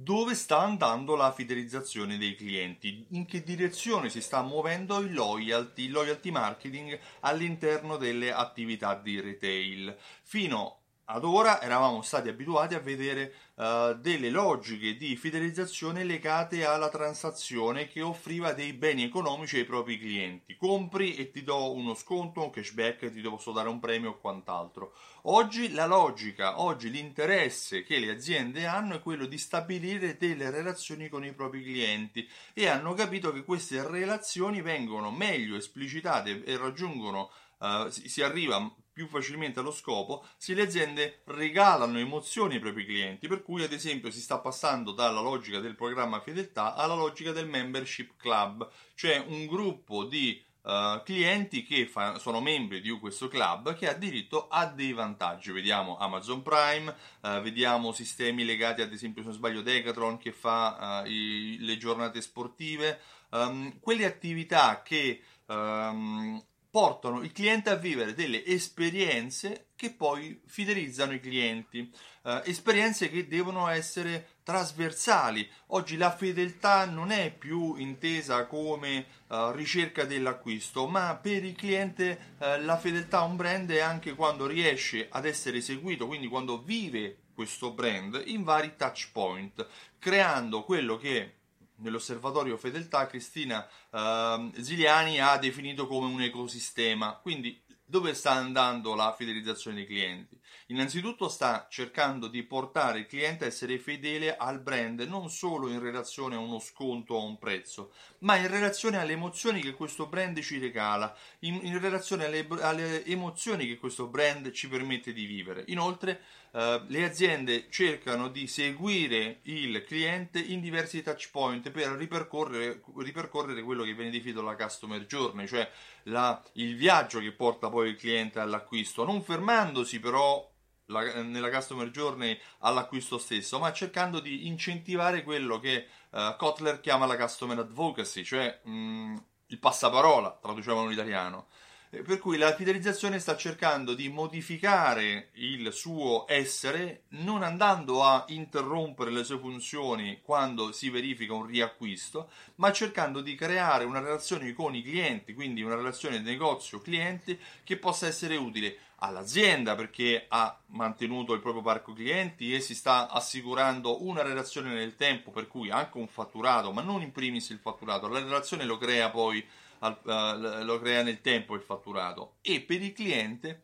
dove sta andando la fidelizzazione dei clienti, in che direzione si sta muovendo il loyalty, loyalty marketing all'interno delle attività di retail. Fino ad ora eravamo stati abituati a vedere uh, delle logiche di fidelizzazione legate alla transazione che offriva dei beni economici ai propri clienti. Compri e ti do uno sconto, un cashback, ti posso dare un premio o quant'altro. Oggi la logica, oggi l'interesse che le aziende hanno è quello di stabilire delle relazioni con i propri clienti e hanno capito che queste relazioni vengono meglio esplicitate e raggiungono, uh, si, arriva più facilmente allo scopo se le aziende regalano emozioni ai propri clienti, per cui ad esempio si sta passando dalla logica del programma fedeltà alla logica del membership club, cioè un gruppo di uh, clienti che fa, sono membri di questo club che ha diritto a dei vantaggi. Vediamo Amazon Prime, uh, vediamo sistemi legati ad esempio se non sbaglio Decathlon che fa uh, i, le giornate sportive, um, quelle attività che um, portano il cliente a vivere delle esperienze che poi fidelizzano i clienti, eh, esperienze che devono essere trasversali. Oggi la fedeltà non è più intesa come eh, ricerca dell'acquisto, ma per il cliente eh, la fedeltà a un brand è anche quando riesce ad essere seguito, quindi quando vive questo brand in vari touch point, creando quello che nell'osservatorio fedeltà Cristina uh, Ziliani ha definito come un ecosistema. Quindi dove sta andando la fidelizzazione dei clienti? Innanzitutto sta cercando di portare il cliente a essere fedele al brand non solo in relazione a uno sconto o a un prezzo, ma in relazione alle emozioni che questo brand ci regala, in, in relazione alle, alle emozioni che questo brand ci permette di vivere. Inoltre Uh, le aziende cercano di seguire il cliente in diversi touch point per ripercorrere, ripercorrere quello che viene definito la customer journey, cioè la, il viaggio che porta poi il cliente all'acquisto, non fermandosi però la, nella customer journey all'acquisto stesso, ma cercando di incentivare quello che uh, Kotler chiama la customer advocacy, cioè mh, mm, il passaparola, traduciamo in italiano. Eh, per cui la fidelizzazione sta cercando di modificare il suo essere non andando a interrompere le sue funzioni quando si verifica un riacquisto, ma cercando di creare una relazione con i clienti, quindi una relazione negozio-clienti che possa essere utile all'azienda perché ha mantenuto il proprio parco clienti e si sta assicurando una relazione nel tempo per cui anche un fatturato, ma non in primis il fatturato, la relazione lo crea poi uh, lo crea nel tempo il fatturato e per il cliente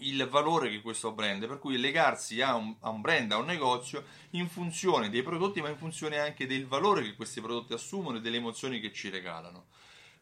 il valore che questo brand, per cui legarsi a un, a un, brand, a un negozio in funzione dei prodotti, ma in funzione anche del valore che questi prodotti assumono e delle emozioni che ci regalano.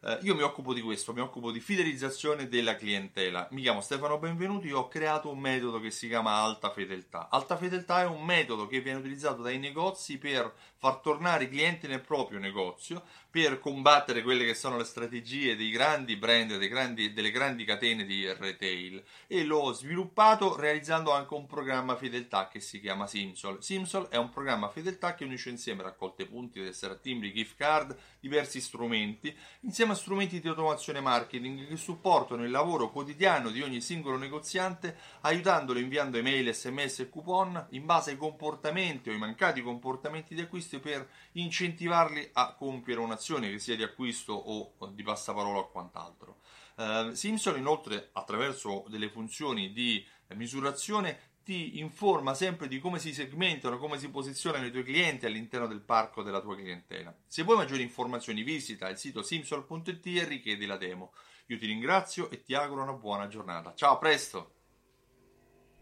Eh, io mi occupo di questo, mi occupo di fidelizzazione della clientela. Mi chiamo Stefano Benvenuti, ho creato un metodo che si chiama Alta Fedeltà. Alta Fedeltà è un metodo che viene utilizzato dai negozi per far tornare i clienti nel proprio negozio, per combattere quelle che sono le strategie dei grandi brand, grandi, delle grandi catene di retail e l'ho sviluppato realizzando anche un programma fedeltà che si chiama Simsol. Simsol è un programma fedeltà che unisce insieme raccolte punti, tessera timbri, gift card, diversi strumenti, insieme insieme strumenti di automazione marketing che supportano il lavoro quotidiano di ogni singolo negoziante, aiutandolo inviando email, sms e coupon in base ai comportamenti o ai mancati comportamenti di acquisto per incentivarli a compiere un'azione che sia di acquisto o di passaparola o quant'altro. Uh, Simson inoltre attraverso delle funzioni di misurazione ti informa sempre di come si segmentano, come si posizionano i tuoi clienti all'interno del parco della tua clientela. Se vuoi maggiori informazioni visita il sito simsol.it e richiedi la demo. Io ti ringrazio e ti auguro una buona giornata. Ciao, a presto!